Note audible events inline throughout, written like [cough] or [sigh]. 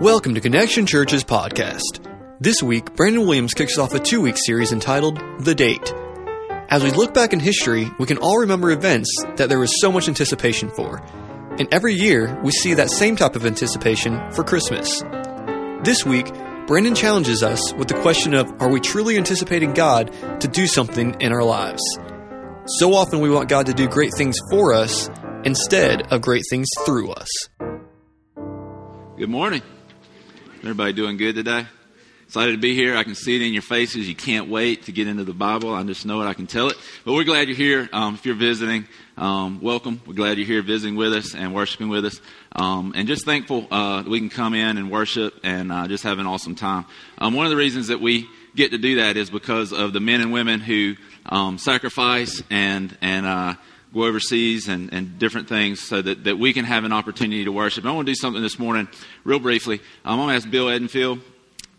Welcome to Connection Church's podcast. This week, Brandon Williams kicks off a two week series entitled The Date. As we look back in history, we can all remember events that there was so much anticipation for. And every year, we see that same type of anticipation for Christmas. This week, Brandon challenges us with the question of are we truly anticipating God to do something in our lives? So often we want God to do great things for us instead of great things through us. Good morning. Everybody doing good today? Excited to be here. I can see it in your faces. You can't wait to get into the Bible. I just know it. I can tell it. But we're glad you're here. Um, if you're visiting, um, welcome. We're glad you're here visiting with us and worshiping with us. Um, and just thankful uh, we can come in and worship and uh, just have an awesome time. Um, one of the reasons that we get to do that is because of the men and women who um, sacrifice and and uh, go overseas and, and different things so that, that we can have an opportunity to worship. I want to do something this morning, real briefly. I'm going to ask Bill Edenfield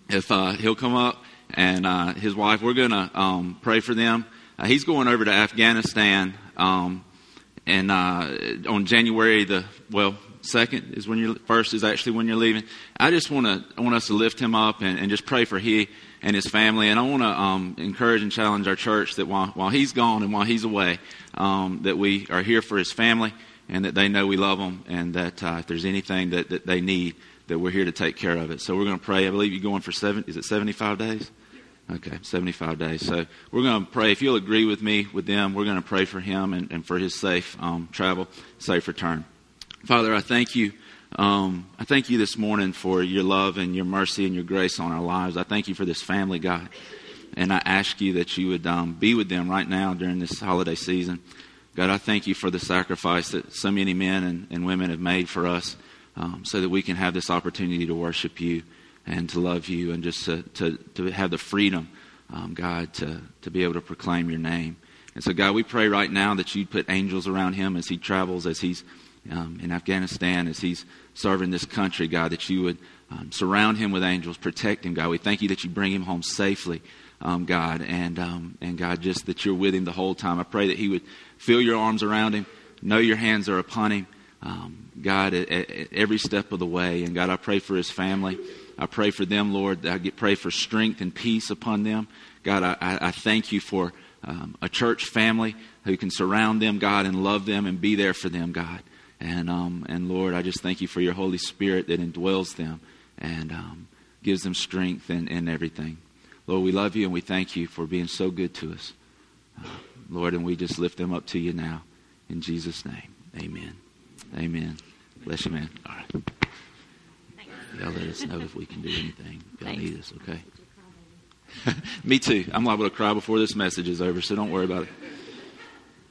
if uh, he'll come up and uh, his wife. We're going to um, pray for them. Uh, he's going over to Afghanistan, um, and uh, on January the well second is when you're first is actually when you're leaving. I just want to I want us to lift him up and, and just pray for he and his family. And I want to um, encourage and challenge our church that while while he's gone and while he's away, um, that we are here for his family and that they know we love them and that uh, if there's anything that, that they need that we're here to take care of it. So we're going to pray. I believe you're going for seven. Is it 75 days? Okay, 75 days. So we're going to pray. If you'll agree with me with them, we're going to pray for him and, and for his safe um, travel, safe return. Father, I thank you. Um, I thank you this morning for your love and your mercy and your grace on our lives. I thank you for this family, God. And I ask you that you would um, be with them right now during this holiday season. God, I thank you for the sacrifice that so many men and, and women have made for us um, so that we can have this opportunity to worship you and to love you and just to, to, to have the freedom, um, God, to, to be able to proclaim your name. And so, God, we pray right now that you'd put angels around him as he travels, as he's um, in Afghanistan, as he's serving this country, God, that you would um, surround him with angels, protect him, God. We thank you that you bring him home safely, um, God, and, um, and God, just that you're with him the whole time. I pray that he would feel your arms around him, know your hands are upon him, um, God, at, at, every step of the way. And God, I pray for his family. I pray for them, Lord. I get, pray for strength and peace upon them. God, I, I thank you for um, a church family who can surround them, God, and love them and be there for them, God. And, um, and Lord, I just thank you for your Holy Spirit that indwells them and um, gives them strength and, everything. Lord, we love you and we thank you for being so good to us. Uh, Lord, and we just lift them up to you now. In Jesus' name, amen. Amen. Bless you, man. All right. Y'all let us know if we can do anything. Y'all need us, okay? [laughs] Me too. I'm liable to cry before this message is over, so don't worry about it.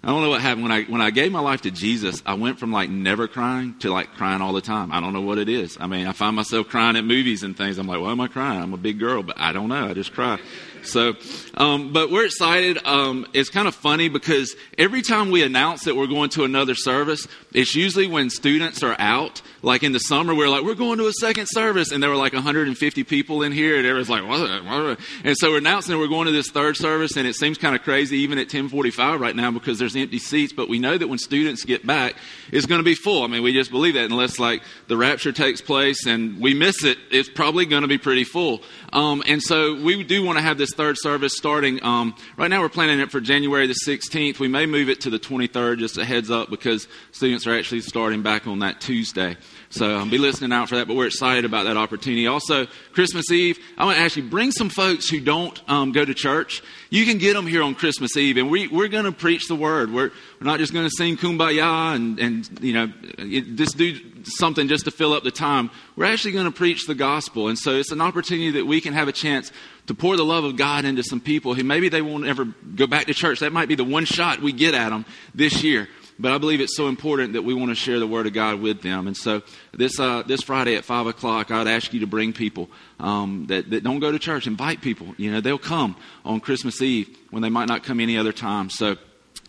I don't know what happened when I when I gave my life to Jesus. I went from like never crying to like crying all the time. I don't know what it is. I mean, I find myself crying at movies and things. I'm like, why am I crying? I'm a big girl, but I don't know. I just cry. So, um, but we're excited. Um, it's kind of funny because every time we announce that we're going to another service, it's usually when students are out. Like in the summer, we're like, we're going to a second service, and there were like 150 people in here, and everyone's like, what? what? And so we're announcing we're going to this third service, and it seems kind of crazy even at 10:45 right now because there's empty seats. But we know that when students get back, it's going to be full. I mean, we just believe that unless like the rapture takes place and we miss it, it's probably going to be pretty full. Um, and so we do want to have this third service starting. Um, right now, we're planning it for January the 16th. We may move it to the 23rd, just a heads up, because students are actually starting back on that Tuesday. So I'll be listening out for that. But we're excited about that opportunity. Also, Christmas Eve, I want to actually bring some folks who don't um, go to church. You can get them here on Christmas Eve, and we, we're going to preach the word. We're, we're not just going to sing kumbaya and, and you know, just do something just to fill up the time. We're actually going to preach the gospel. And so it's an opportunity that we can have a chance to pour the love of God into some people who maybe they won't ever go back to church. That might be the one shot we get at them this year. But I believe it's so important that we want to share the Word of God with them. And so this, uh, this Friday at 5 o'clock, I'd ask you to bring people um, that, that don't go to church. Invite people. You know, they'll come on Christmas Eve when they might not come any other time. So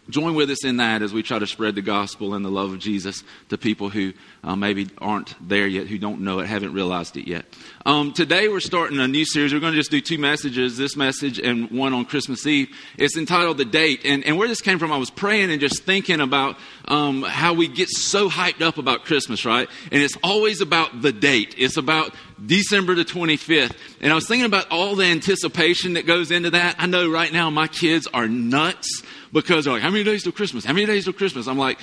join with us in that as we try to spread the gospel and the love of Jesus to people who uh, maybe aren't there yet, who don't know it, haven't realized it yet. Um, today we're starting a new series. We're going to just do two messages, this message and one on Christmas Eve. It's entitled The Date. And, and where this came from, I was praying and just thinking about um, how we get so hyped up about Christmas, right? And it's always about the date. It's about December the 25th. And I was thinking about all the anticipation that goes into that. I know right now my kids are nuts because they're like, how many days till Christmas? How many days till Christmas? I'm like,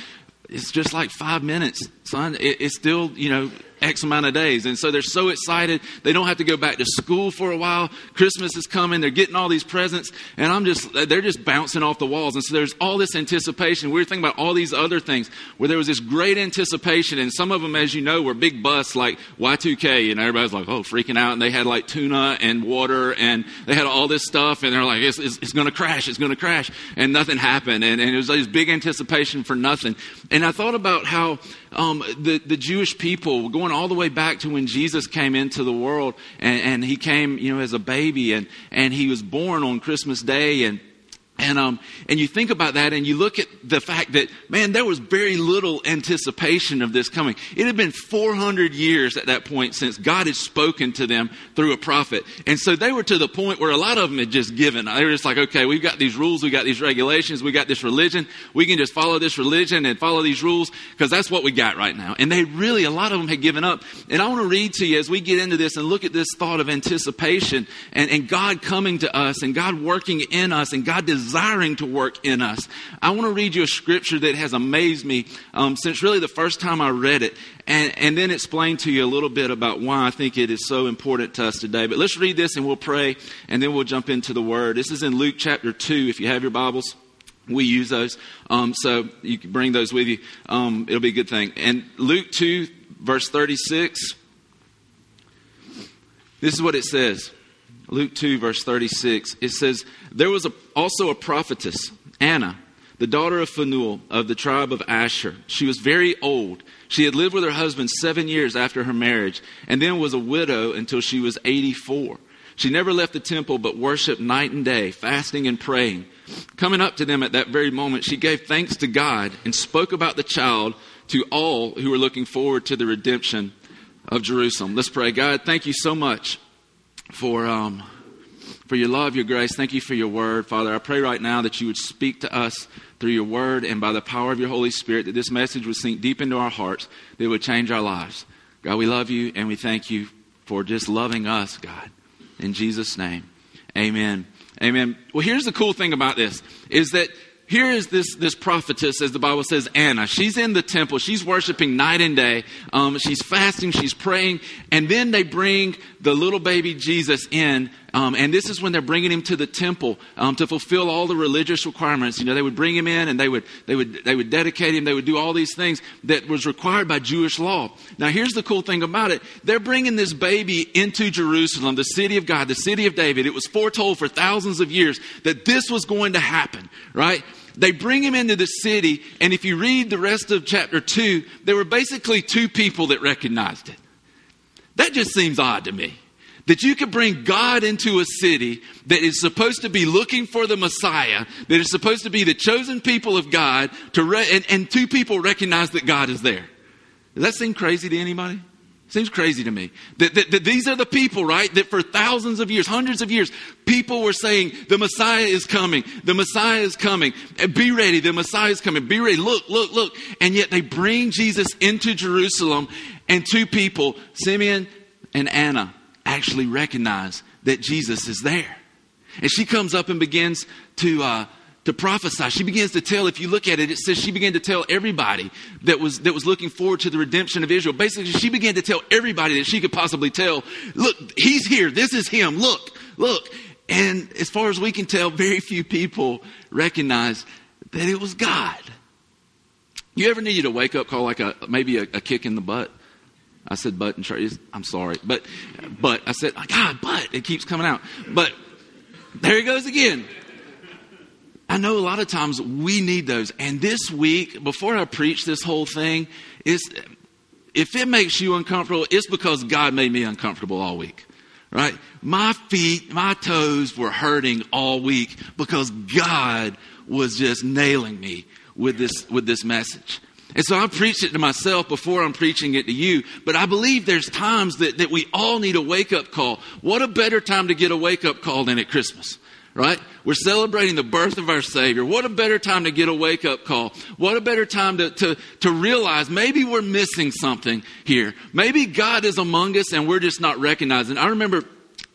it's just like five minutes, son. It, it's still, you know, X amount of days. And so they're so excited. They don't have to go back to school for a while. Christmas is coming. They're getting all these presents. And I'm just, they're just bouncing off the walls. And so there's all this anticipation. We were thinking about all these other things where there was this great anticipation. And some of them, as you know, were big busts like Y2K. And everybody's like, oh, freaking out. And they had like tuna and water and they had all this stuff. And they're like, it's, it's, it's going to crash. It's going to crash. And nothing happened. And, and it was this big anticipation for nothing. And I thought about how um, the, the Jewish people, going all the way back to when Jesus came into the world, and, and he came, you know, as a baby, and, and he was born on Christmas Day, and and, um, and you think about that and you look at the fact that, man, there was very little anticipation of this coming. It had been 400 years at that point since God had spoken to them through a prophet. And so they were to the point where a lot of them had just given. They were just like, okay, we've got these rules, we've got these regulations, we got this religion. We can just follow this religion and follow these rules because that's what we got right now. And they really, a lot of them had given up. And I want to read to you as we get into this and look at this thought of anticipation and, and God coming to us and God working in us and God desiring desiring to work in us. I want to read you a scripture that has amazed me um, since really the first time I read it, and, and then explain to you a little bit about why I think it is so important to us today. But let's read this and we'll pray, and then we'll jump into the Word. This is in Luke chapter 2, if you have your Bibles we use those. Um, so you can bring those with you. Um, it'll be a good thing. And Luke 2, verse 36, this is what it says. Luke 2, verse 36, it says, There was a, also a prophetess, Anna, the daughter of Phanuel of the tribe of Asher. She was very old. She had lived with her husband seven years after her marriage, and then was a widow until she was 84. She never left the temple but worshiped night and day, fasting and praying. Coming up to them at that very moment, she gave thanks to God and spoke about the child to all who were looking forward to the redemption of Jerusalem. Let's pray. God, thank you so much for, um, for your love, your grace. Thank you for your word, Father. I pray right now that you would speak to us through your word and by the power of your Holy Spirit, that this message would sink deep into our hearts, that it would change our lives. God, we love you and we thank you for just loving us, God. In Jesus' name, amen. Amen. Well, here's the cool thing about this is that here is this, this prophetess, as the Bible says, Anna. She's in the temple. She's worshiping night and day. Um, she's fasting. She's praying. And then they bring the little baby Jesus in. Um, and this is when they're bringing him to the temple um, to fulfill all the religious requirements. You know, they would bring him in and they would, they, would, they would dedicate him. They would do all these things that was required by Jewish law. Now, here's the cool thing about it. They're bringing this baby into Jerusalem, the city of God, the city of David. It was foretold for thousands of years that this was going to happen, right? They bring him into the city, and if you read the rest of chapter 2, there were basically two people that recognized it. That just seems odd to me. That you could bring God into a city that is supposed to be looking for the Messiah, that is supposed to be the chosen people of God, to re- and, and two people recognize that God is there. Does that seem crazy to anybody? Seems crazy to me. That, that, that, these are the people, right? That for thousands of years, hundreds of years, people were saying, the Messiah is coming. The Messiah is coming. Be ready. The Messiah is coming. Be ready. Look, look, look. And yet they bring Jesus into Jerusalem and two people, Simeon and Anna, actually recognize that Jesus is there. And she comes up and begins to, uh, to prophesy. She begins to tell, if you look at it, it says she began to tell everybody that was, that was looking forward to the redemption of Israel. Basically, she began to tell everybody that she could possibly tell, look, he's here. This is him. Look, look. And as far as we can tell, very few people recognize that it was God. You ever needed a wake up call like a, maybe a, a kick in the butt? I said butt and church. I'm sorry. But, but I said, ah, God, but it keeps coming out. But there he goes again. I know a lot of times we need those. And this week, before I preach this whole thing, is if it makes you uncomfortable, it's because God made me uncomfortable all week. Right? My feet, my toes were hurting all week because God was just nailing me with this, with this message. And so I preached it to myself before I'm preaching it to you. But I believe there's times that, that we all need a wake up call. What a better time to get a wake up call than at Christmas, right? We're celebrating the birth of our Savior. What a better time to get a wake up call. What a better time to, to, to realize maybe we're missing something here. Maybe God is among us and we're just not recognizing. I remember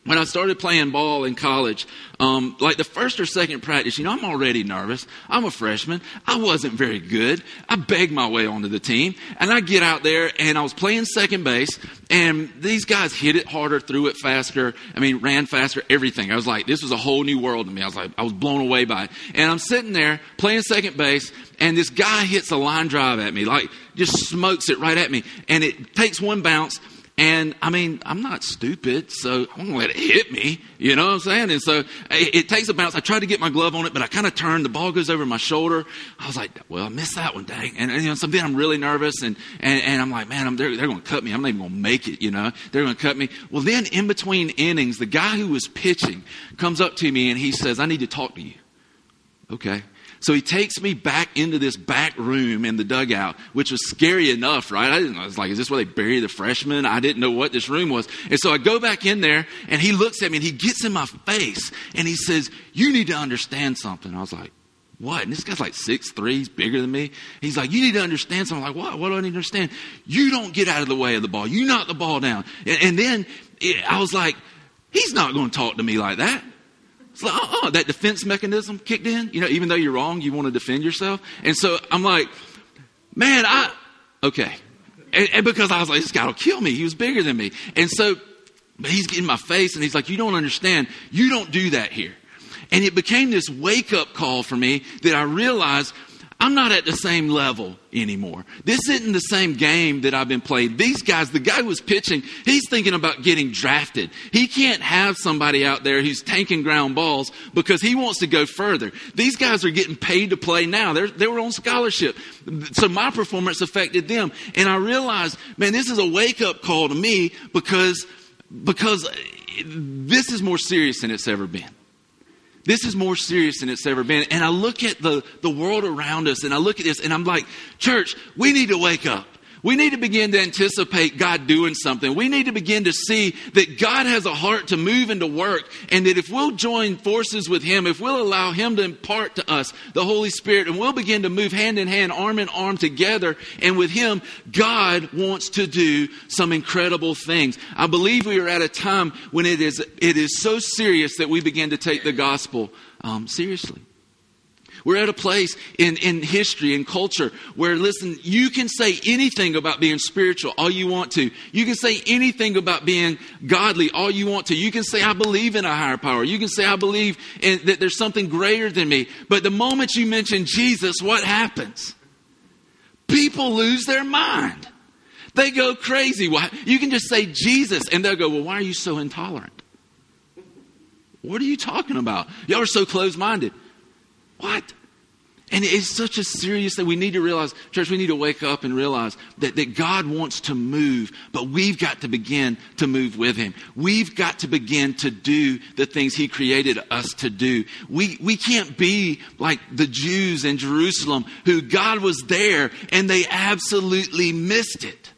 when I started playing ball in college, um, like the first or second practice, you know, I'm already nervous. I'm a freshman. I wasn't very good. I begged my way onto the team, and I get out there, and I was playing second base, and these guys hit it harder, threw it faster. I mean, ran faster, everything. I was like, this was a whole new world to me. I was like, I was blown away by it. And I'm sitting there playing second base, and this guy hits a line drive at me, like just smokes it right at me, and it takes one bounce and I mean, I'm not stupid, so I'm gonna let it hit me. You know what I'm saying? And so it, it takes a bounce. I try to get my glove on it, but I kind of turn. The ball goes over my shoulder. I was like, well, I missed that one, dang. And, and you know, so then I'm really nervous, and, and, and I'm like, man, I'm, they're, they're gonna cut me. I'm not even gonna make it. You know, they're gonna cut me. Well, then in between innings, the guy who was pitching comes up to me and he says, I need to talk to you. Okay. So he takes me back into this back room in the dugout, which was scary enough, right? I didn't. I was like, is this where they bury the freshmen? I didn't know what this room was. And so I go back in there and he looks at me and he gets in my face and he says, you need to understand something. I was like, what? And this guy's like six three, he's bigger than me. He's like, you need to understand something. I'm like, what? What do I need to understand? You don't get out of the way of the ball. You knock the ball down. And, and then it, I was like, he's not going to talk to me like that. It's like, oh, that defense mechanism kicked in. You know, even though you're wrong, you want to defend yourself. And so I'm like, man, I, okay. And, and because I was like, this guy will kill me. He was bigger than me. And so, but he's getting my face and he's like, you don't understand. You don't do that here. And it became this wake up call for me that I realized I'm not at the same level anymore. This isn't the same game that I've been playing. These guys, the guy who was pitching, he's thinking about getting drafted. He can't have somebody out there who's tanking ground balls because he wants to go further. These guys are getting paid to play now. They're, they were on scholarship. So my performance affected them. And I realized, man, this is a wake up call to me because, because this is more serious than it's ever been. This is more serious than it's ever been. And I look at the, the world around us and I look at this and I'm like, church, we need to wake up. We need to begin to anticipate God doing something. We need to begin to see that God has a heart to move and to work, and that if we'll join forces with Him, if we'll allow Him to impart to us the Holy Spirit, and we'll begin to move hand in hand, arm in arm together, and with Him, God wants to do some incredible things. I believe we are at a time when it is, it is so serious that we begin to take the gospel um, seriously. We're at a place in, in history and culture where, listen, you can say anything about being spiritual all you want to. You can say anything about being godly all you want to. You can say, I believe in a higher power. You can say, I believe in, that there's something greater than me. But the moment you mention Jesus, what happens? People lose their mind. They go crazy. Why? You can just say Jesus, and they'll go, Well, why are you so intolerant? What are you talking about? Y'all are so closed minded. What? And it's such a serious thing. We need to realize, church, we need to wake up and realize that, that God wants to move, but we've got to begin to move with Him. We've got to begin to do the things He created us to do. We, we can't be like the Jews in Jerusalem who God was there and they absolutely missed it.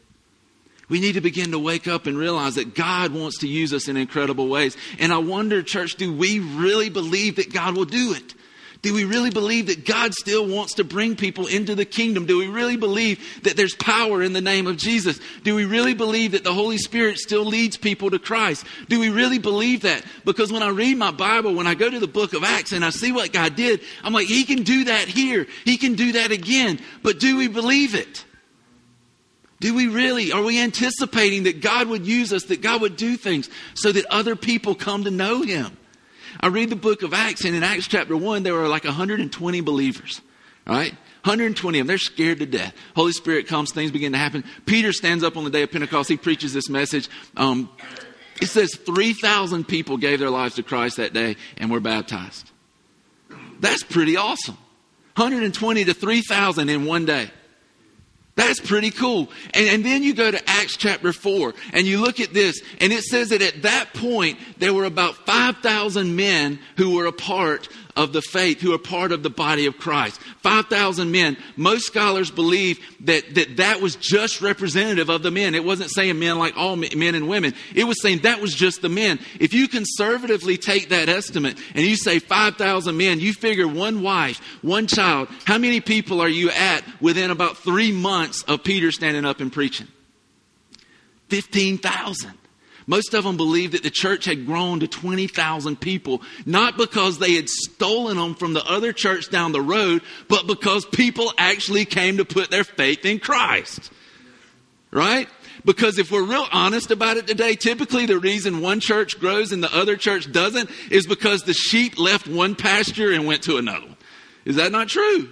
We need to begin to wake up and realize that God wants to use us in incredible ways. And I wonder, church, do we really believe that God will do it? Do we really believe that God still wants to bring people into the kingdom? Do we really believe that there's power in the name of Jesus? Do we really believe that the Holy Spirit still leads people to Christ? Do we really believe that? Because when I read my Bible, when I go to the book of Acts and I see what God did, I'm like, He can do that here. He can do that again. But do we believe it? Do we really? Are we anticipating that God would use us, that God would do things so that other people come to know Him? I read the book of Acts, and in Acts chapter 1, there were like 120 believers, right? 120 of them. They're scared to death. Holy Spirit comes, things begin to happen. Peter stands up on the day of Pentecost. He preaches this message. Um, it says 3,000 people gave their lives to Christ that day and were baptized. That's pretty awesome. 120 to 3,000 in one day. That's pretty cool. And, and, then you go to Acts chapter 4 and you look at this, and it says that at that point there were about 5,000 men who were a part of the faith who are part of the body of Christ. 5,000 men. Most scholars believe that, that that was just representative of the men. It wasn't saying men like all men and women. It was saying that was just the men. If you conservatively take that estimate and you say 5,000 men, you figure one wife, one child, how many people are you at within about three months of Peter standing up and preaching? 15,000. Most of them believed that the church had grown to 20,000 people, not because they had stolen them from the other church down the road, but because people actually came to put their faith in Christ. Right? Because if we're real honest about it today, typically the reason one church grows and the other church doesn't is because the sheep left one pasture and went to another. Is that not true?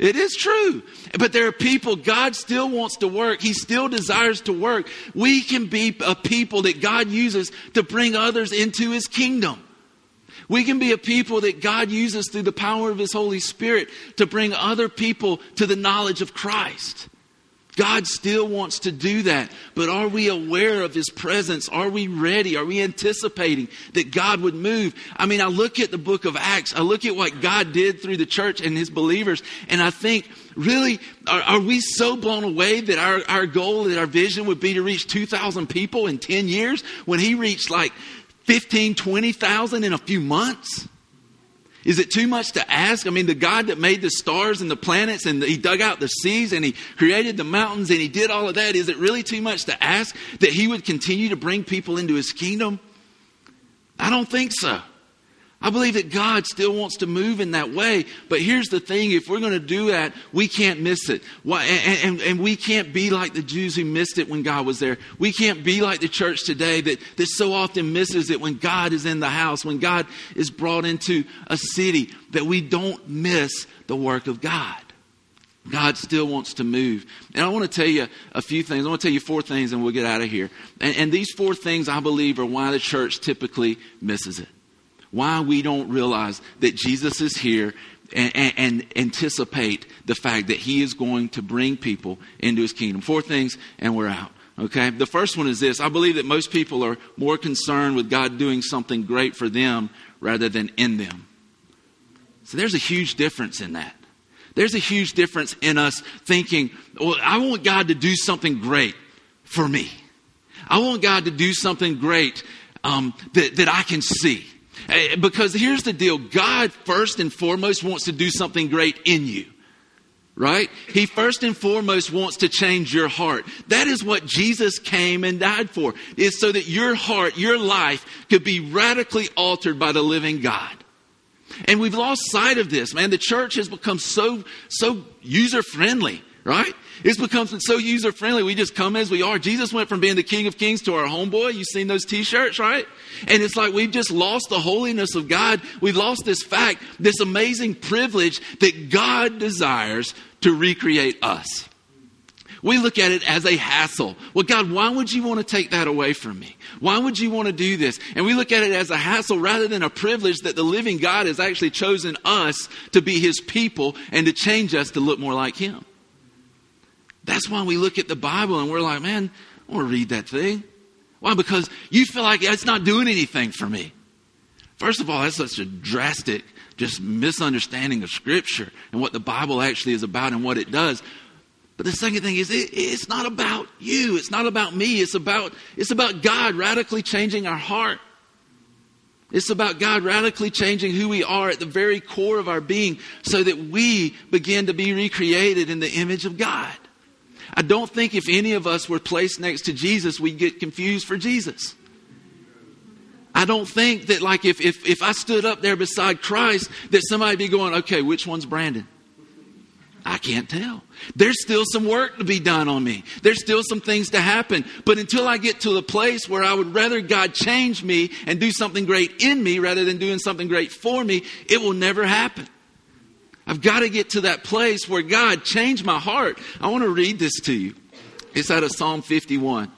It is true. But there are people, God still wants to work. He still desires to work. We can be a people that God uses to bring others into His kingdom. We can be a people that God uses through the power of His Holy Spirit to bring other people to the knowledge of Christ. God still wants to do that. But are we aware of His presence? Are we ready? Are we anticipating that God would move? I mean, I look at the book of Acts, I look at what God did through the church and His believers, and I think, really, are, are we so blown away that our, our goal, that our vision would be to reach 2,000 people in 10 years when He reached like 15, 20,000 in a few months? Is it too much to ask? I mean, the God that made the stars and the planets and He dug out the seas and He created the mountains and He did all of that, is it really too much to ask that He would continue to bring people into His kingdom? I don't think so. I believe that God still wants to move in that way. But here's the thing if we're going to do that, we can't miss it. Why, and, and, and, we can't be like the Jews who missed it when God was there. We can't be like the church today that, that so often misses it when God is in the house, when God is brought into a city, that we don't miss the work of God. God still wants to move. And I want to tell you a few things. I want to tell you four things and we'll get out of here. And, and these four things, I believe, are why the church typically misses it why we don't realize that Jesus is here and, and, and, anticipate the fact that he is going to bring people into his kingdom. Four things, and we're out. Okay? The first one is this I believe that most people are more concerned with God doing something great for them rather than in them. So there's a huge difference in that. There's a huge difference in us thinking, well, I want God to do something great for me. I want God to do something great um, that, that I can see. Eh, because here's the deal God, first and foremost, wants to do something great in you. Right? He first and foremost wants to change your heart. That is what Jesus came and died for, is so that your heart, your life could be radically altered by the living God. And we've lost sight of this, man. The church has become so, so user friendly, right? It's become so user friendly. We just come as we are. Jesus went from being the King of Kings to our homeboy. You've seen those t shirts, right? And it's like we've just lost the holiness of God. We've lost this fact, this amazing privilege that God desires to recreate us. We look at it as a hassle. Well, God, why would you want to take that away from me? Why would you want to do this? And we look at it as a hassle rather than a privilege that the living God has actually chosen us to be his people and to change us to look more like him. That's why we look at the Bible and we're like, man, I want to read that thing. Why? Because you feel like it's not doing anything for me. First of all, that's such a drastic, just misunderstanding of Scripture and what the Bible actually is about and what it does. But the second thing is, it, it's not about you. It's not about me. It's about, it's about God radically changing our heart. It's about God radically changing who we are at the very core of our being so that we begin to be recreated in the image of God. I don't think if any of us were placed next to Jesus, we'd get confused for Jesus. I don't think that, like, if, if, if I stood up there beside Christ, that somebody'd be going, okay, which one's Brandon? I can't tell. There's still some work to be done on me. There's still some things to happen. But until I get to the place where I would rather God change me and do something great in me rather than doing something great for me, it will never happen. I've got to get to that place where God changed my heart. I want to read this to you. It's out of Psalm 51.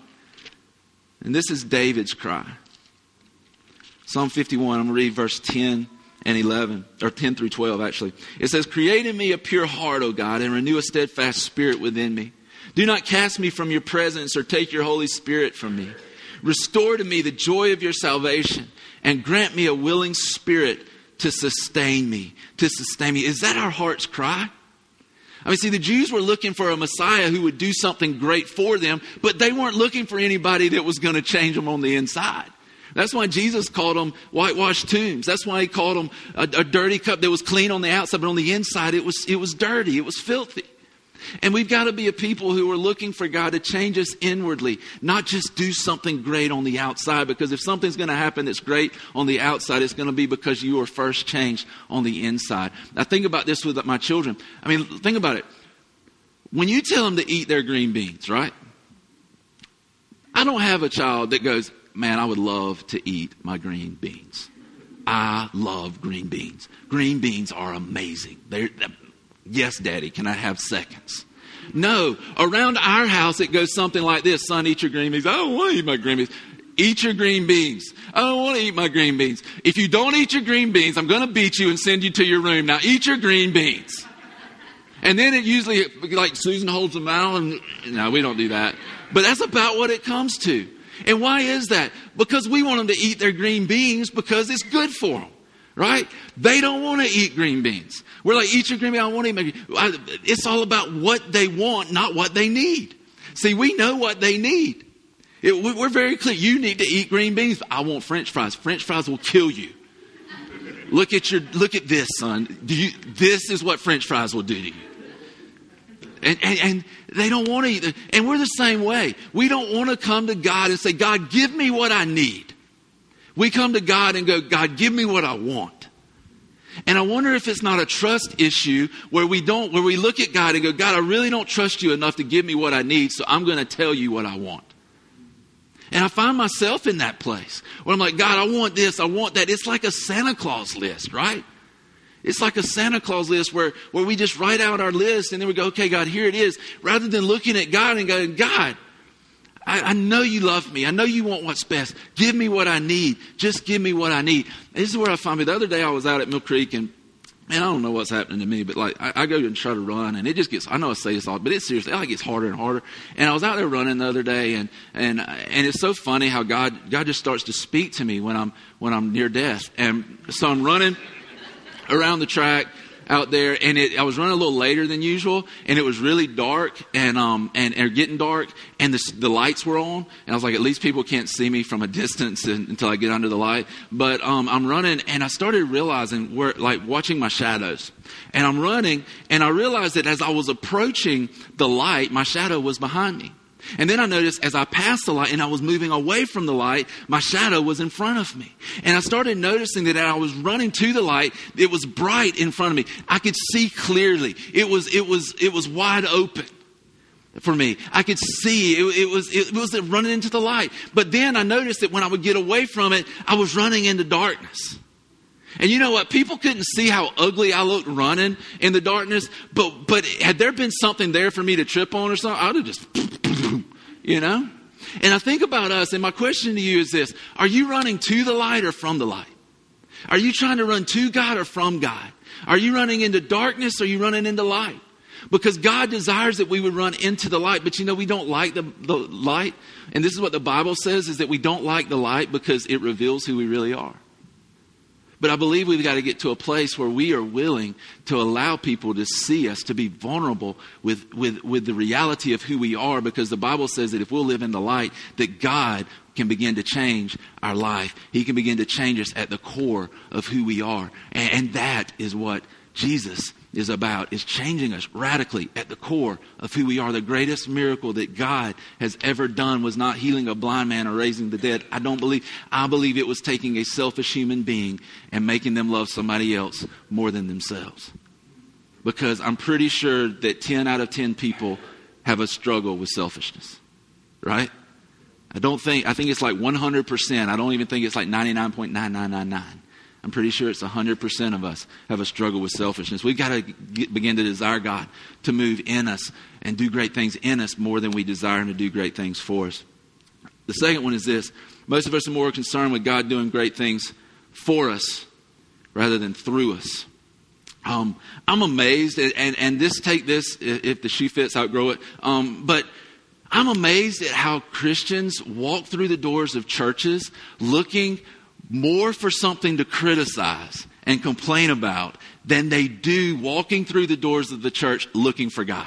And this is David's cry. Psalm 51, I'm going to read verse 10 and 11, or 10 through 12 actually. It says, Create in me a pure heart, O God, and renew a steadfast spirit within me. Do not cast me from your presence or take your Holy Spirit from me. Restore to me the joy of your salvation and grant me a willing spirit to sustain me, to sustain me. Is that our heart's cry? I mean, see, the Jews were looking for a Messiah who would do something great for them, but they weren't looking for anybody that was going to change them on the inside. That's why Jesus called them whitewashed tombs. That's why he called them a, a dirty cup that was clean on the outside, but on the inside it was, it was dirty, it was filthy. And we've got to be a people who are looking for God to change us inwardly, not just do something great on the outside. Because if something's going to happen that's great on the outside, it's going to be because you were first changed on the inside. I think about this with my children. I mean, think about it. When you tell them to eat their green beans, right? I don't have a child that goes, man, I would love to eat my green beans. I love green beans. Green beans are amazing. They're, Yes, Daddy, can I have seconds? No, around our house it goes something like this Son, eat your green beans. I don't want to eat my green beans. Eat your green beans. I don't want to eat my green beans. If you don't eat your green beans, I'm going to beat you and send you to your room. Now eat your green beans. And then it usually, like Susan holds them out, and no, we don't do that. But that's about what it comes to. And why is that? Because we want them to eat their green beans because it's good for them right? They don't want to eat green beans. We're like, eat your green beans. I want to eat my It's all about what they want, not what they need. See, we know what they need. It, we're very clear. You need to eat green beans. I want French fries. French fries will kill you. Look at your, look at this, son. Do you, this is what French fries will do to you. And, and, and, they don't want to eat. And we're the same way. We don't want to come to God and say, God, give me what I need. We come to God and go, God, give me what I want. And I wonder if it's not a trust issue where we don't, where we look at God and go, God, I really don't trust you enough to give me what I need, so I'm going to tell you what I want. And I find myself in that place where I'm like, God, I want this, I want that. It's like a Santa Claus list, right? It's like a Santa Claus list where, where we just write out our list and then we go, okay, God, here it is. Rather than looking at God and going, God, I, I, know you love me. I know you want what's best. Give me what I need. Just give me what I need. This is where I find me. The other day I was out at Mill Creek and man, I don't know what's happening to me, but like I, I, go and try to run, and it just gets. I know I say this all, but it's seriously, it gets harder and harder. And I was out there running the other day, and and and it's so funny how God God just starts to speak to me when I'm when I'm near death, and so I'm running around the track, out there, and it, I was running a little later than usual, and it was really dark and um and, and getting dark, and the, the lights were on, and I was like, at least people can't see me from a distance until I get under the light. But um, I'm running, and I started realizing where like watching my shadows, and I'm running, and I realized that as I was approaching the light, my shadow was behind me. And then I noticed as I passed the light and I was moving away from the light, my shadow was in front of me. And I started noticing that I was running to the light, it was bright in front of me. I could see clearly. It was, it was, it was wide open for me. I could see it, it, was it was running into the light. But then I noticed that when I would get away from it, I was running into darkness. And you know what? People couldn't see how ugly I looked running in the darkness, but but had there been something there for me to trip on or something, I'd have just you know? And I think about us, and my question to you is this Are you running to the light or from the light? Are you trying to run to God or from God? Are you running into darkness or are you running into light? Because God desires that we would run into the light, but you know, we don't like the, the light. And this is what the Bible says is that we don't like the light because it reveals who we really are. But I believe we've got to get to a place where we are willing to allow people to see us, to be vulnerable with, with, with the reality of who we are, because the Bible says that if we'll live in the light, that God can begin to change our life. He can begin to change us at the core of who we are. And, and that is what Jesus is about is changing us radically at the core of who we are. The greatest miracle that God has ever done was not healing a blind man or raising the dead. I don't believe, I believe it was taking a selfish human being and making them love somebody else more than themselves. Because I'm pretty sure that 10 out of 10 people have a struggle with selfishness, right? I don't think, I think it's like 100%. I don't even think it's like 99.9999. I'm pretty sure it's 100% of us have a struggle with selfishness. We've got to get, begin to desire God to move in us and do great things in us more than we desire Him to do great things for us. The second one is this most of us are more concerned with God doing great things for us rather than through us. Um, I'm amazed, and, and, and, this take this if the shoe fits, outgrow it. Um, but I'm amazed at how Christians walk through the doors of churches looking more for something to criticize and complain about than they do walking through the doors of the church looking for God.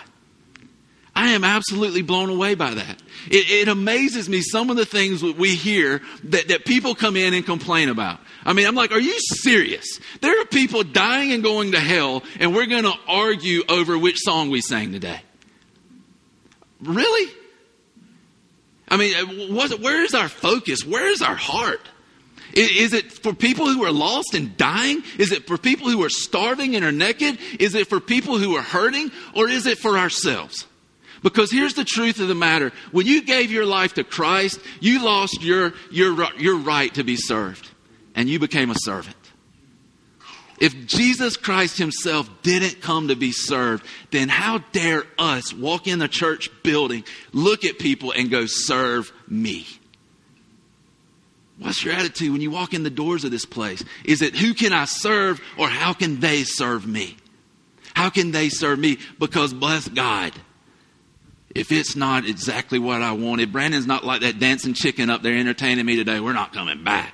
I am absolutely blown away by that. It, it, amazes me some of the things that we hear that, that people come in and complain about. I mean, I'm like, are you serious? There are people dying and going to hell, and we're going to argue over which song we sang today. Really? I mean, what, where is our focus? Where is our heart? Is it for people who are lost and dying? Is it for people who are starving and are naked? Is it for people who are hurting? Or is it for ourselves? Because here's the truth of the matter. When you gave your life to Christ, you lost your, your, your right to be served, and you became a servant. If Jesus Christ Himself didn't come to be served, then how dare us walk in the church building, look at people, and go, Serve me? What's your attitude when you walk in the doors of this place? Is it who can I serve or how can they serve me? How can they serve me? Because bless God, if it's not exactly what I wanted, Brandon's not like that dancing chicken up there entertaining me today. We're not coming back.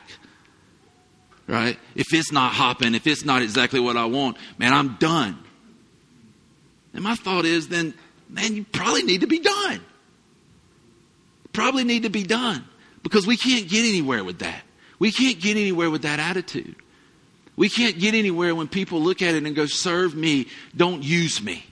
Right? If it's not hopping, if it's not exactly what I want, man, I'm done. And my thought is then, man, you probably need to be done. Probably need to be done because we can't get anywhere with that. We can't get anywhere with that attitude. We can't get anywhere when people look at it and go, serve me, don't use me.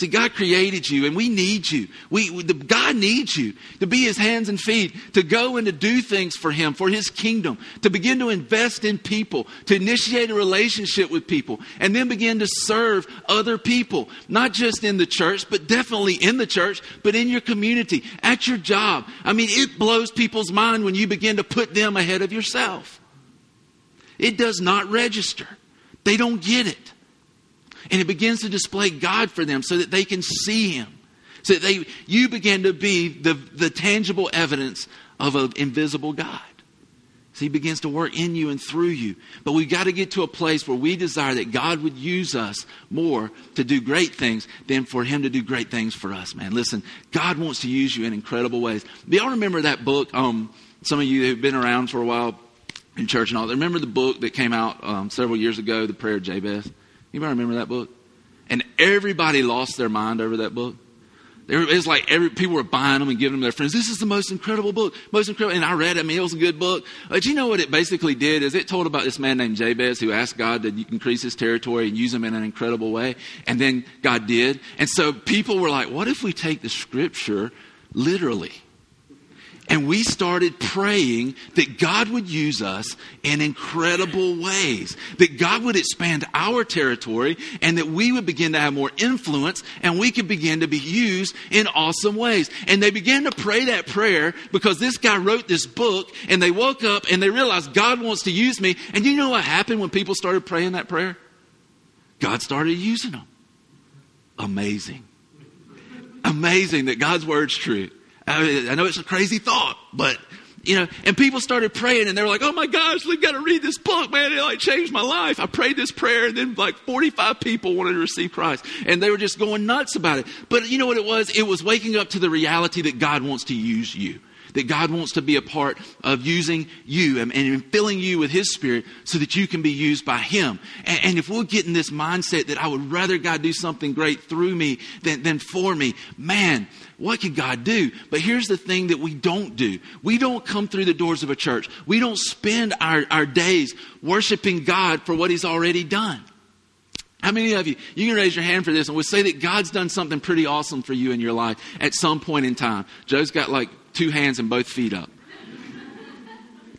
See, God created you and we need you. We, the, God needs you to be his hands and feet, to go and to do things for him, for his kingdom, to begin to invest in people, to initiate a relationship with people, and then begin to serve other people, not just in the church, but definitely in the church, but in your community, at your job. I mean, it blows people's mind when you begin to put them ahead of yourself. It does not register. They don't get it. And it begins to display God for them so that they can see Him. So that they, you begin to be the, the tangible evidence of an invisible God. So He begins to work in you and through you. But we've got to get to a place where we desire that God would use us more to do great things than for Him to do great things for us, man. Listen, God wants to use you in incredible ways. Do y'all remember that book? Um, some of you who've been around for a while in church and all, that, remember the book that came out um, several years ago, The Prayer of Jabez? Anybody remember that book? And everybody lost their mind over that book. It was like every, people were buying them and giving them to their friends. This is the most incredible book, most incredible. And I read it. I mean, it was a good book. Uh, but you know what it basically did is it told about this man named Jabez who asked God to increase his territory and use him in an incredible way. And then God did. And so people were like, what if we take the scripture literally? And we started praying that God would use us in incredible ways, that God would expand our territory, and that we would begin to have more influence, and we could begin to be used in awesome ways. And they began to pray that prayer because this guy wrote this book, and they woke up and they realized God wants to use me. And you know what happened when people started praying that prayer? God started using them. Amazing. Amazing that God's word's true. I, know it's a crazy thought, but you know, and people started praying and they were like, oh my gosh, we've got to read this book, man. It like changed my life. I prayed this prayer and then like 45 people wanted to receive Christ and they were just going nuts about it. But you know what it was? It was waking up to the reality that God wants to use you. That God wants to be a part of using you and, and filling you with His Spirit so that you can be used by Him. And, and, if we'll get in this mindset that I would rather God do something great through me than, than for me, man, what could God do? But here's the thing that we don't do. We don't come through the doors of a church. We don't spend our, our days worshiping God for what He's already done. How many of you, you can raise your hand for this and we'll say that God's done something pretty awesome for you in your life at some point in time. Joe's got like two hands and both feet up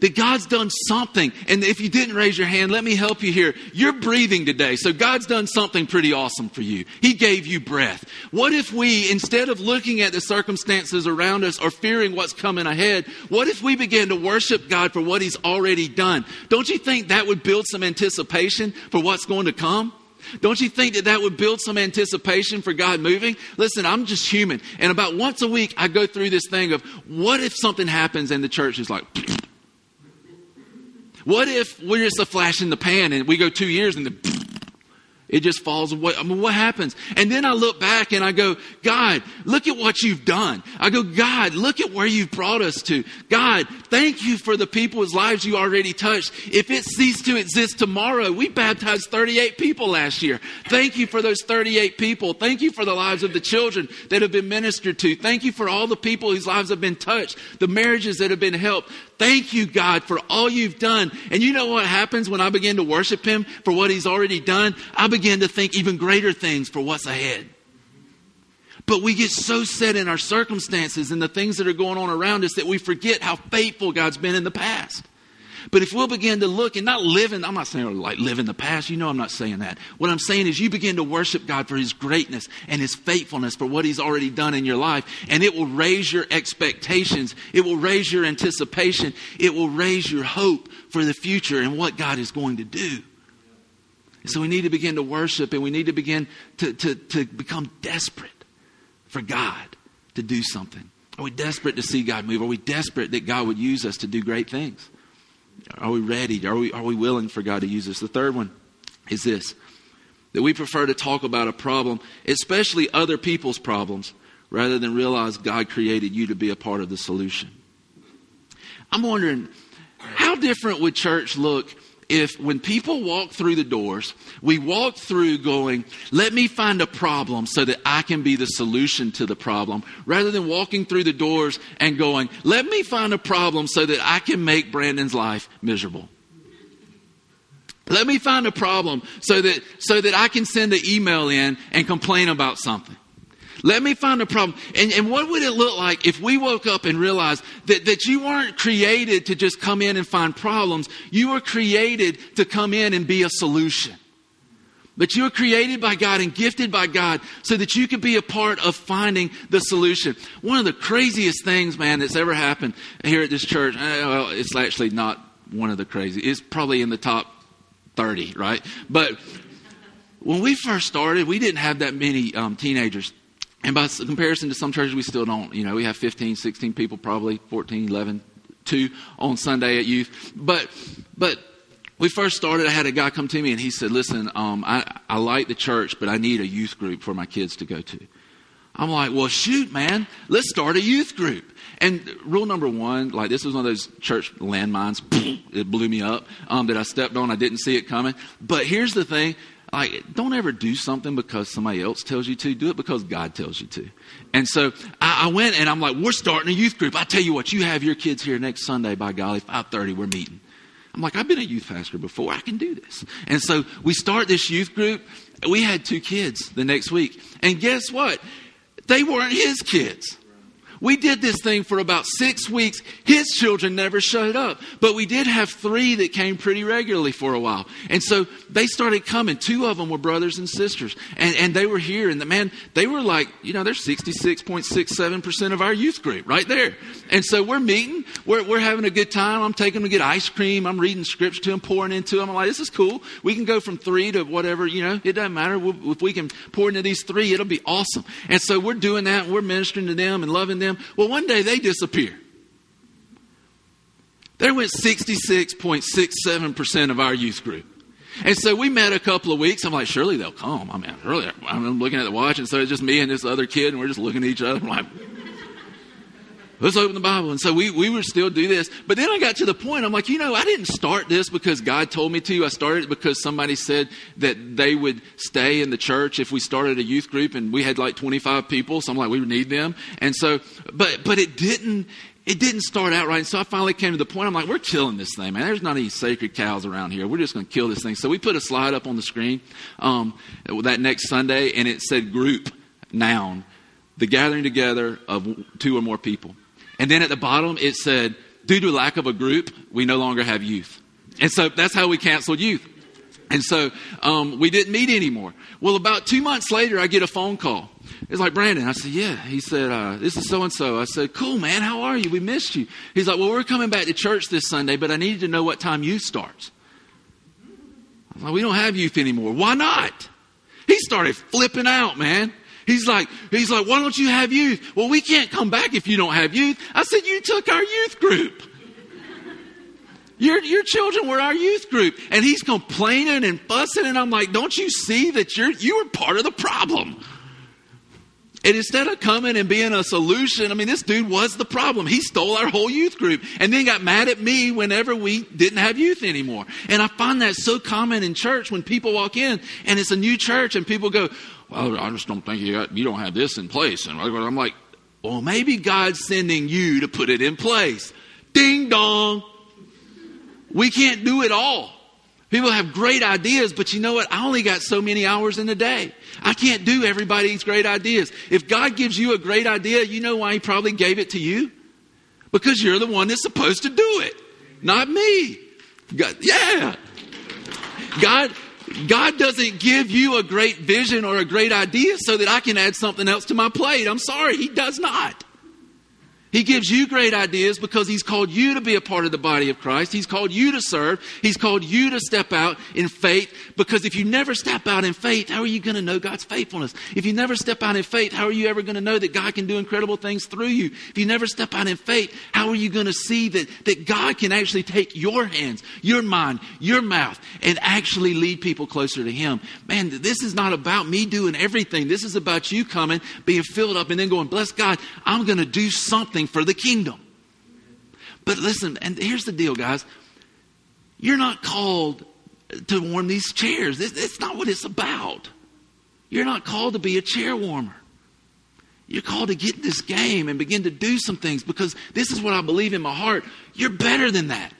that God's done something. And if you didn't raise your hand, let me help you here. You're breathing today, so God's done something pretty awesome for you. He gave you breath. What if we, instead of looking at the circumstances around us or fearing what's coming ahead, what if we began to worship God for what He's already done? Don't you think that would build some anticipation for what's going to come? Don't you think that that would build some anticipation for God moving? Listen, I'm just human. And about once a week, I go through this thing of what if something happens and the church is like, [clears throat] What if we're just a flash in the pan and we go two years and the, [laughs] It just falls away. I mean, what happens? And then I look back and I go, God, look at what you've done. I go, God, look at where you've brought us to. God, thank you for the people's lives you already touched. If it ceased to exist tomorrow, we baptized 38 people last year. Thank you for those 38 people. Thank you for the lives of the children that have been ministered to. Thank you for all the people whose lives have been touched, the marriages that have been helped. Thank you, God, for all you've done. And you know what happens when I begin to worship Him for what He's already done? I begin to think even greater things for what's ahead. But we get so set in our circumstances and the things that are going on around us that we forget how faithful God's been in the past. But if we'll begin to look and not live in, I'm not saying like live in the past, you know I'm not saying that. What I'm saying is you begin to worship God for His greatness and His faithfulness for what He's already done in your life. And it will raise your expectations. It will raise your anticipation. It will raise your hope for the future and what God is going to do. So we need to begin to worship and we need to begin to, to, to become desperate for God to do something. Are we desperate to see God move? Are we desperate that God would use us to do great things? Are we ready? Are we, are we willing for God to use us? The third one is this that we prefer to talk about a problem, especially other people's problems, rather than realize God created you to be a part of the solution. I'm wondering, how different would church look if when people walk through the doors, we walk through going, let me find a problem so that I can be the solution to the problem, rather than walking through the doors and going, let me find a problem so that I can make Brandon's life miserable. Let me find a problem so that, so that I can send an email in and complain about something. Let me find a problem. And, and what would it look like if we woke up and realized that, that you weren't created to just come in and find problems? You were created to come in and be a solution. But you were created by God and gifted by God so that you could be a part of finding the solution. One of the craziest things, man, that's ever happened here at this church, eh, well, it's actually not one of the crazy. It's probably in the top 30, right? But when we first started, we didn't have that many um, teenagers and by comparison to some churches, we still don't. You know, we have 15, 16 people, probably 14, 11, two on Sunday at youth. But, but we first started, I had a guy come to me and he said, listen, um, I, I like the church, but I need a youth group for my kids to go to. I'm like, well, shoot, man, let's start a youth group. And rule number one, like this was one of those church landmines, [laughs] it blew me up um, that I stepped on. I didn't see it coming. But here's the thing like, don't ever do something because somebody else tells you to. Do it because God tells you to. And so I, I, went and I'm like, we're starting a youth group. I tell you what, you have your kids here next Sunday. By golly, 5:30, we're meeting. I'm like, I've been a youth pastor before. I can do this. And so we start this youth group. We had two kids the next week, and guess what? They weren't his kids. We did this thing for about six weeks. His children never showed up, but we did have three that came pretty regularly for a while. And so they started coming. Two of them were brothers and sisters, and, and they were here. And the man, they were like, you know, they're 66.67% of our youth group right there. And so we're meeting, we're, we're having a good time. I'm taking them to get ice cream. I'm reading scripture to them, pouring into them. I'm like, this is cool. We can go from three to whatever, you know, it doesn't matter. If we can pour into these three, it'll be awesome. And so we're doing that, we're ministering to them and loving them them. Well, one day they disappear. There went 66.67% of our youth group. And so we met a couple of weeks. I'm like, surely they'll come. I mean, really, I'm looking at the watch, and so it's just me and this other kid, and we're just looking at each other. I'm like, let's open the Bible. And so we, we would still do this. But then I got to the point, I'm like, you know, I didn't start this because God told me to. I started it because somebody said that they would stay in the church if we started a youth group and we had like 25 people. So I'm like, we would need them. And so, but, but it didn't, it didn't start out right. And so I finally came to the point, I'm like, we're killing this thing, man. There's not any sacred cows around here. We're just going to kill this thing. So we put a slide up on the screen um, that next Sunday, and it said group, noun, the gathering together of two or more people. And then at the bottom, it said, due to lack of a group, we no longer have youth. And so that's how we canceled youth. And so um, we didn't meet anymore. Well, about two months later, I get a phone call. It's like, Brandon. I said, yeah. He said, uh, this is so and so. I said, cool, man. How are you? We missed you. He's like, well, we're coming back to church this Sunday, but I needed to know what time youth starts. I was like, we don't have youth anymore. Why not? He started flipping out, man. He's like, he's like, why don't you have youth? Well, we can't come back if you don't have youth. I said, you took our youth group. Your, your children were our youth group. And he's complaining and fussing. And I'm like, don't you see that you're, you are part of the problem? And instead of coming and being a solution, I mean, this dude was the problem. He stole our whole youth group and then got mad at me whenever we didn't have youth anymore. And I find that so common in church when people walk in and it's a new church and people go, well, I just don't think you, you don't have this in place. And I'm like, well, maybe God's sending you to put it in place. Ding dong. We can't do it all. People have great ideas, but you know what? I only got so many hours in a day. I can't do everybody's great ideas. If God gives you a great idea, you know why He probably gave it to you? Because you're the one that's supposed to do it, not me. God, yeah. God, God doesn't give you a great vision or a great idea so that I can add something else to my plate. I'm sorry, He does not. He gives you great ideas because He's called you to be a part of the body of Christ. He's called you to serve. He's called you to step out in faith because if you never step out in faith, how are you going to know God's faithfulness? If you never step out in faith, how are you ever going to know that God can do incredible things through you? If you never step out in faith, how are you going to see that, that God can actually take your hands, your mind, your mouth, and actually lead people closer to Him? Man, this is not about me doing everything. This is about you coming, being filled up, and then going, bless God, I'm going to do something something for the kingdom. But listen, and here's the deal, guys. You're not called to warm these chairs. It's not what it's about. You're not called to be a chair warmer. You're called to get in this game and begin to do some things because this is what I believe in my heart. You're better than that.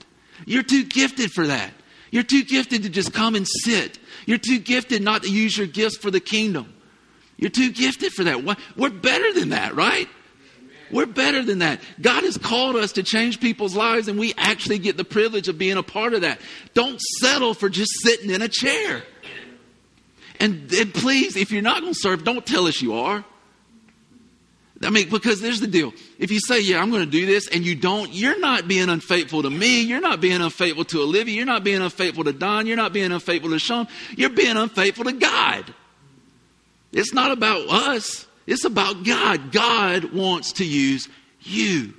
You're too gifted for that. You're too gifted to just come and sit. You're too gifted not to use your gifts for the kingdom. You're too gifted for that. We're better than that, right? We're better than that. God has called us to change people's lives, and we actually get the privilege of being a part of that. Don't settle for just sitting in a chair. And, and please, if you're not going to serve, don't tell us you are. I mean, because there's the deal. If you say, Yeah, I'm going to do this, and you don't, you're not being unfaithful to me. You're not being unfaithful to Olivia. You're not being unfaithful to Don. You're not being unfaithful to Sean. You're being unfaithful to God. It's not about us. It's about God. God wants to use you.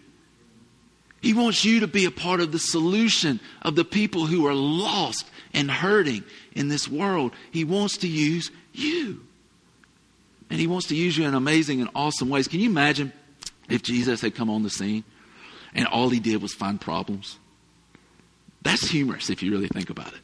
He wants you to be a part of the solution of the people who are lost and hurting in this world. He wants to use you. And He wants to use you in amazing and awesome ways. Can you imagine if Jesus had come on the scene and all He did was find problems? That's humorous if you really think about it.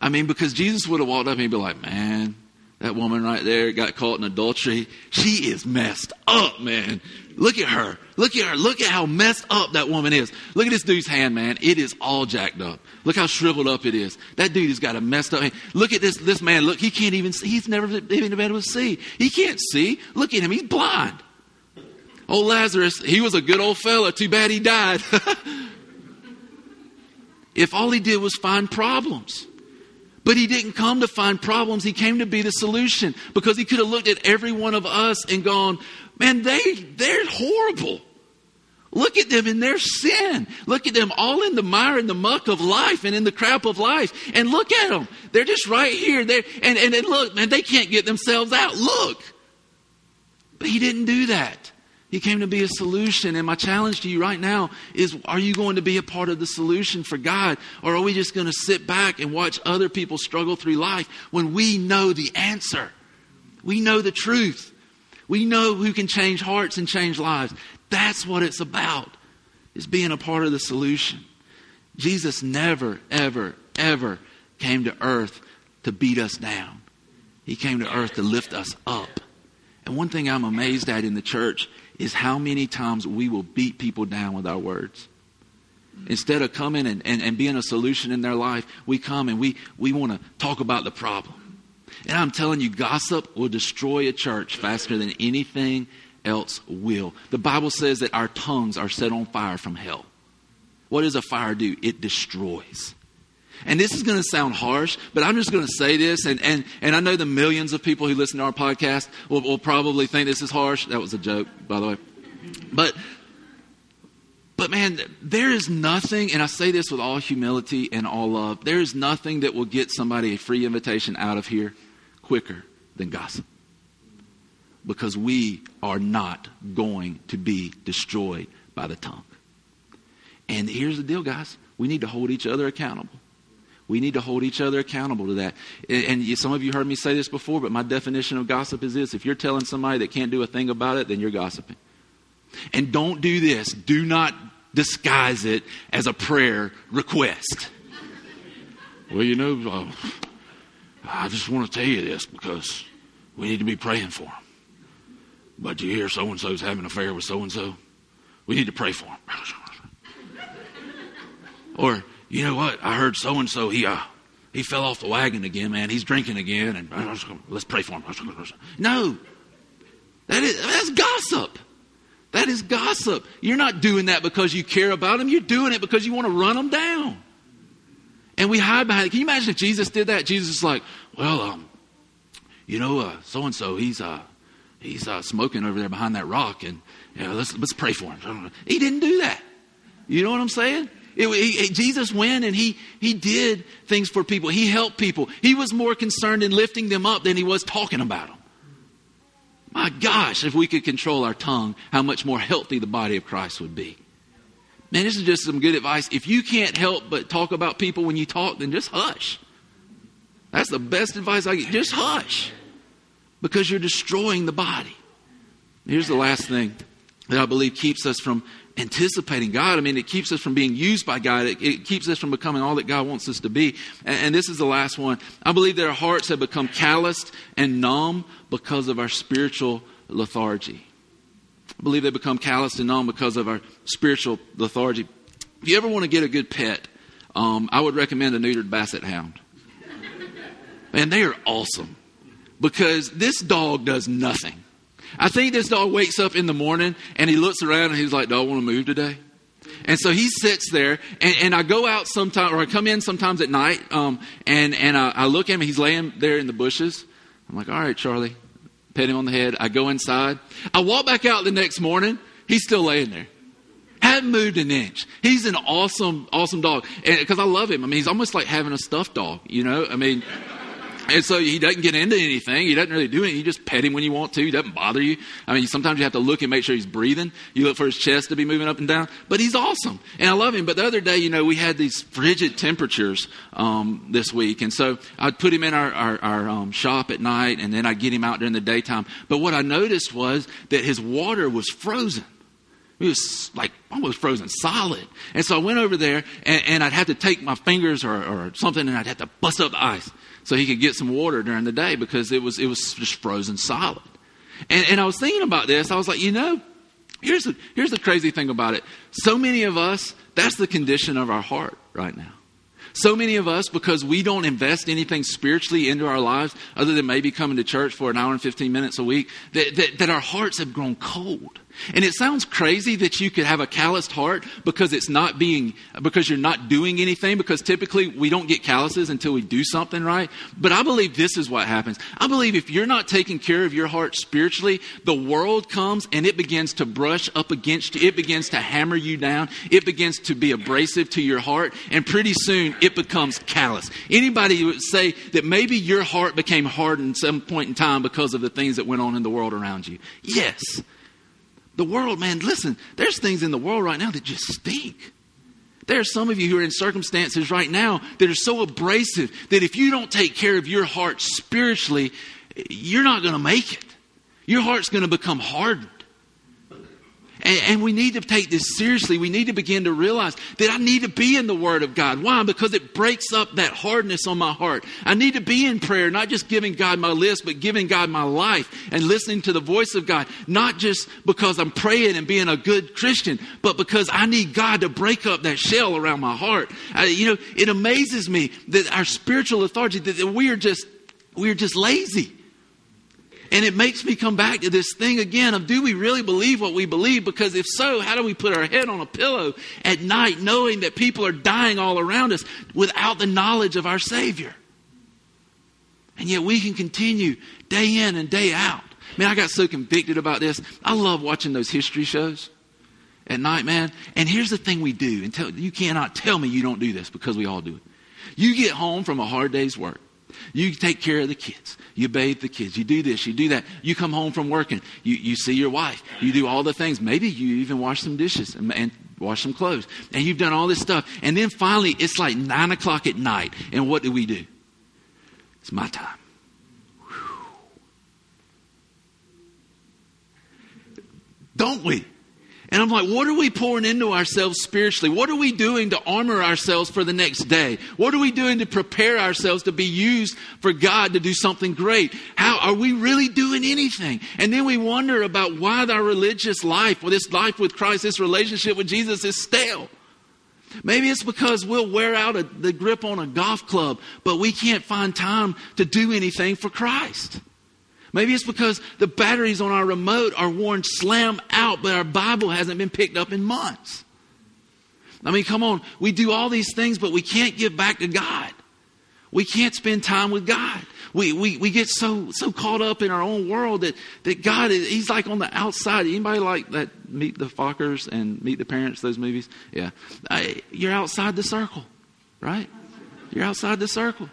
I mean, because Jesus would have walked up and he'd be like, man, that woman right there got caught in adultery. She is messed up, man. Look at her. Look at her. Look at how messed up that woman is. Look at this dude's hand, man. It is all jacked up. Look how shriveled up it is. That dude has got a messed up hand. Look at this, this man. Look, he can't even see. He's never been able to see. He can't see. Look at him. He's blind. Old Lazarus, he was a good old fella. Too bad he died. [laughs] if all he did was find problems. But he didn't come to find problems. He came to be the solution because he could have looked at every one of us and gone, man, they, they're horrible. Look at them in their sin. Look at them all in the mire and the muck of life and in the crap of life. And look at them. They're just right here. They're, and, and, and look, man, they can't get themselves out. Look. But he didn't do that. He came to be a solution. And my challenge to you right now is are you going to be a part of the solution for God? Or are we just going to sit back and watch other people struggle through life when we know the answer? We know the truth. We know who can change hearts and change lives. That's what it's about, is being a part of the solution. Jesus never, ever, ever came to earth to beat us down. He came to earth to lift us up. And one thing I'm amazed at in the church is how many times we will beat people down with our words. Instead of coming and, and, and being a solution in their life, we come and we, we want to talk about the problem. And I'm telling you, gossip will destroy a church faster than anything else will. The Bible says that our tongues are set on fire from hell. What does a fire do? It destroys. And this is going to sound harsh, but I'm just going to say this. And, and, and I know the millions of people who listen to our podcast will, will probably think this is harsh. That was a joke, by the way. But, but man, there is nothing, and I say this with all humility and all love, there is nothing that will get somebody a free invitation out of here quicker than gossip. Because we are not going to be destroyed by the tongue. And here's the deal, guys We need to hold each other accountable. We need to hold each other accountable to that. And some of you heard me say this before, but my definition of gossip is this if you're telling somebody that can't do a thing about it, then you're gossiping. And don't do this. Do not disguise it as a prayer request. well, you know, uh, I just want to tell you this because we need to be praying for him. But you hear so and so's having an affair with so and so? We need to pray for him. [laughs] or, you know what? I heard so and so, he, uh, he fell off the wagon again, man. He's drinking again, and uh, let's pray for him. No, that is, that's gossip. That is gossip. You're not doing that because you care about them. You're doing it because you want to run them down. And we hide behind it. Can you imagine if Jesus did that? Jesus is like, well, um, you know, so and so, he's uh, he's uh, smoking over there behind that rock, and you know, let's let's pray for him. He didn't do that. You know what I'm saying? It, Jesus went and he he did things for people. He helped people. He was more concerned in lifting them up than he was talking about them. My gosh, if we could control our tongue, how much more healthy the body of Christ would be. Man, this is just some good advice. If you can't help but talk about people when you talk, then just hush. That's the best advice I get. Just hush. Because you're destroying the body. Here's the last thing that I believe keeps us from anticipating God. I mean, it keeps us from being used by God. It, it keeps us from becoming all that God wants us to be. And, and, this is the last one. I believe that our hearts have become calloused and numb because of our spiritual lethargy. I believe they become calloused and numb because of our spiritual lethargy. If you ever want to get a good pet, um, I would recommend a neutered basset hound. [laughs] And they are awesome because this dog does nothing. I think this dog wakes up in the morning and he looks around and he's like, Do I want to move today? And so he sits there, and, and I go out sometimes, or I come in sometimes at night, um, and, and I, I look at him, he's laying there in the bushes. I'm like, All right, Charlie, pet him on the head. I go inside. I walk back out the next morning, he's still laying there. Hadn't moved an inch. He's an awesome, awesome dog. Because I love him. I mean, he's almost like having a stuffed dog, you know? I mean, and so he doesn't get into anything. He doesn't really do anything. You just pet him when you want to. He doesn't bother you. I mean, sometimes you have to look and make sure he's breathing. You look for his chest to be moving up and down. But he's awesome. And I love him. But the other day, you know, we had these frigid temperatures um, this week. And so I'd put him in our, our, our um, shop at night and then I'd get him out during the daytime. But what I noticed was that his water was frozen. It was like almost frozen solid. And so I went over there and, and I'd have to take my fingers or, or something and I'd have to bust up the ice so he could get some water during the day because it was it was just frozen solid. And, and I was thinking about this. I was like, you know, here's the here's the crazy thing about it. So many of us, that's the condition of our heart right now. So many of us, because we don't invest anything spiritually into our lives other than maybe coming to church for an hour and 15 minutes a week, that, that, that our hearts have grown cold. And it sounds crazy that you could have a calloused heart because it's not being, because you're not doing anything, because typically we don't get calluses until we do something right. But I believe this is what happens. I believe if you're not taking care of your heart spiritually, the world comes and it begins to brush up against you. It begins to hammer you down. It begins to be abrasive to your heart. And pretty soon it becomes callous. Anybody would say that maybe your heart became hardened at some point in time because of the things that went on in the world around you? Yes. The world, man, listen, there's things in the world right now that just stink. There are some of you who are in circumstances right now that are so abrasive that if you don't take care of your heart spiritually, you're not going to make it. Your heart's going to become hardened. And, and, we need to take this seriously. We need to begin to realize that I need to be in the Word of God. Why? Because it breaks up that hardness on my heart. I need to be in prayer, not just giving God my list, but giving God my life and listening to the voice of God. Not just because I'm praying and being a good Christian, but because I need God to break up that shell around my heart. I, you know, it amazes me that our spiritual authority, that we are just, we're just lazy. And it makes me come back to this thing again of do we really believe what we believe? Because if so, how do we put our head on a pillow at night knowing that people are dying all around us without the knowledge of our Savior? And yet we can continue day in and day out. Man, I got so convicted about this. I love watching those history shows at night, man. And here's the thing we do. And tell, you cannot tell me you don't do this because we all do it. You get home from a hard day's work. You take care of the kids. You bathe the kids. You do this. You do that. You come home from working. You, you see your wife. You do all the things. Maybe you even wash some dishes and, and wash some clothes, and you've done all this stuff. And then finally, it's like nine o'clock at night. And what do we do? It's my time. Whew. Don't we? And I'm like, what are we pouring into ourselves spiritually? What are we doing to armor ourselves for the next day? What are we doing to prepare ourselves to be used for God to do something great? How are we really doing anything? And then we wonder about why our religious life, or this life with Christ, this relationship with Jesus is stale. Maybe it's because we'll wear out a, the grip on a golf club, but we can't find time to do anything for Christ. Maybe it's because the batteries on our remote are worn slam out, but our Bible hasn't been picked up in months. I mean, come on. We do all these things, but we can't give back to God. We can't spend time with God. We, we, we get so, so caught up in our own world that, that God is, He's like on the outside. Anybody like that Meet the Fockers and Meet the Parents, those movies? Yeah. I, you're outside the circle, right? You're outside the circle.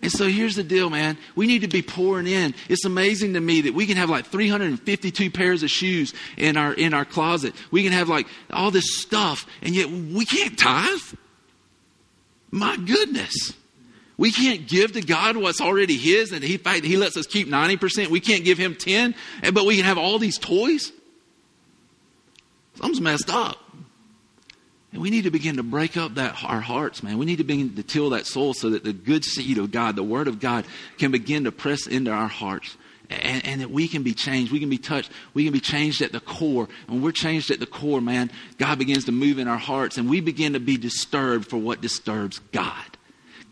And so here's the deal, man. We need to be pouring in. It's amazing to me that we can have like 352 pairs of shoes in our in our closet. We can have like all this stuff, and yet we can't tithe. My goodness. We can't give to God what's already His, and He, He lets us keep 90%. We can't give Him 10, but we can have all these toys. Something's messed up. And we need to begin to break up that our hearts, man. We need to begin to till that soul so that the good seed of God, the Word of God, can begin to press into our hearts. And, and, that we can be changed. We can be touched. We can be changed at the core. When we're changed at the core, man, God begins to move in our hearts and we begin to be disturbed for what disturbs God.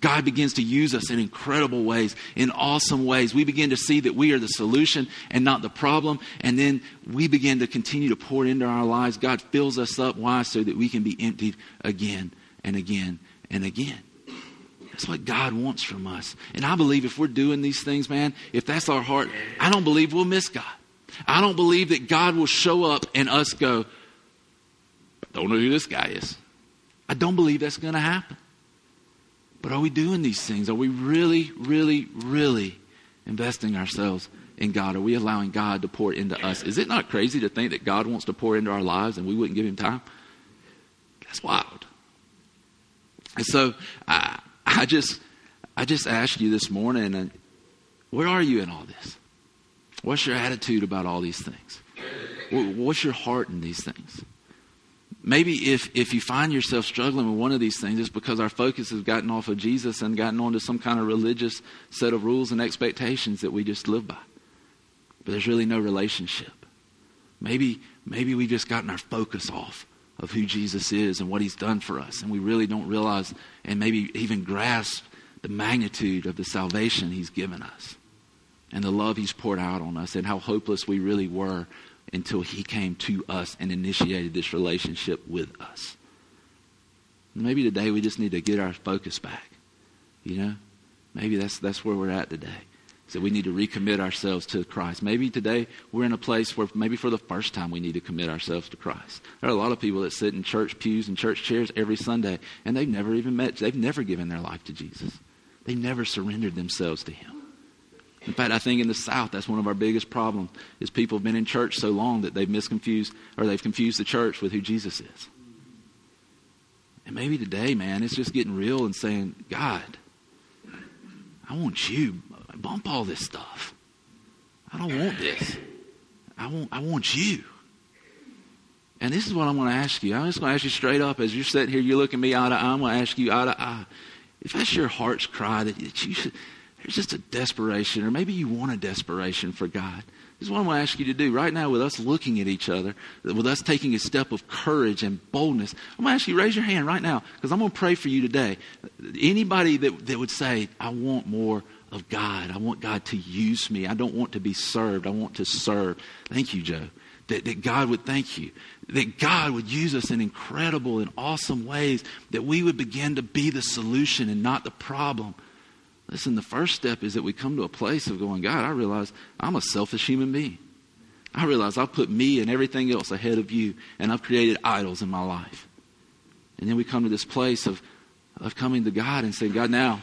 God begins to use us in incredible ways, in awesome ways. We begin to see that we are the solution and not the problem. And then we begin to continue to pour into our lives. God fills us up. Why? So that we can be emptied again and again and again. That's what God wants from us. And I believe if we're doing these things, man, if that's our heart, I don't believe we'll miss God. I don't believe that God will show up and us go, don't know who this guy is. I don't believe that's going to happen. But are we doing these things? Are we really, really, really investing ourselves in God? Are we allowing God to pour into us? Is it not crazy to think that God wants to pour into our lives and we wouldn't give him time? That's wild. And so I, I just I just ask you this morning, and where are you in all this? What's your attitude about all these things? What's your heart in these things? Maybe if, if you find yourself struggling with one of these things, it's because our focus has gotten off of Jesus and gotten onto some kind of religious set of rules and expectations that we just live by. But there's really no relationship. Maybe, maybe we've just gotten our focus off of who Jesus is and what he's done for us, and we really don't realize and maybe even grasp the magnitude of the salvation he's given us and the love he's poured out on us and how hopeless we really were until he came to us and initiated this relationship with us. Maybe today we just need to get our focus back. You know? Maybe that's that's where we're at today. So we need to recommit ourselves to Christ. Maybe today we're in a place where maybe for the first time we need to commit ourselves to Christ. There are a lot of people that sit in church pews and church chairs every Sunday and they've never even met they've never given their life to Jesus. They never surrendered themselves to him. In fact, I think in the South, that's one of our biggest problems is people have been in church so long that they've misconfused or they've confused the church with who Jesus is. And maybe today, man, it's just getting real and saying, God, I want you. Bump all this stuff. I don't want this. I want, I want you. And this is what I'm going to ask you. I'm just going to ask you straight up as you're sitting here, you're looking at me to eye. I'm going to ask you to eye. If that's your heart's cry that you should, there's just a desperation, or maybe you want a desperation for God. This is what I'm going to ask you to do right now with us looking at each other, with us taking a step of courage and boldness. I'm going to ask you raise your hand right now because I'm going to pray for you today. Anybody that, that would say, I want more of God. I want God to use me. I don't want to be served. I want to serve. Thank you, Joe. That, that God would thank you. That God would use us in incredible and awesome ways. That we would begin to be the solution and not the problem. Listen, the first step is that we come to a place of going, God, I realize I'm a selfish human being. I realize I've put me and everything else ahead of you, and I've created idols in my life. And then we come to this place of, of coming to God and saying, God, now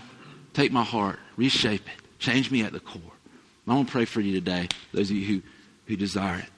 take my heart, reshape it, change me at the core. I want to pray for you today, those of you who, who desire it.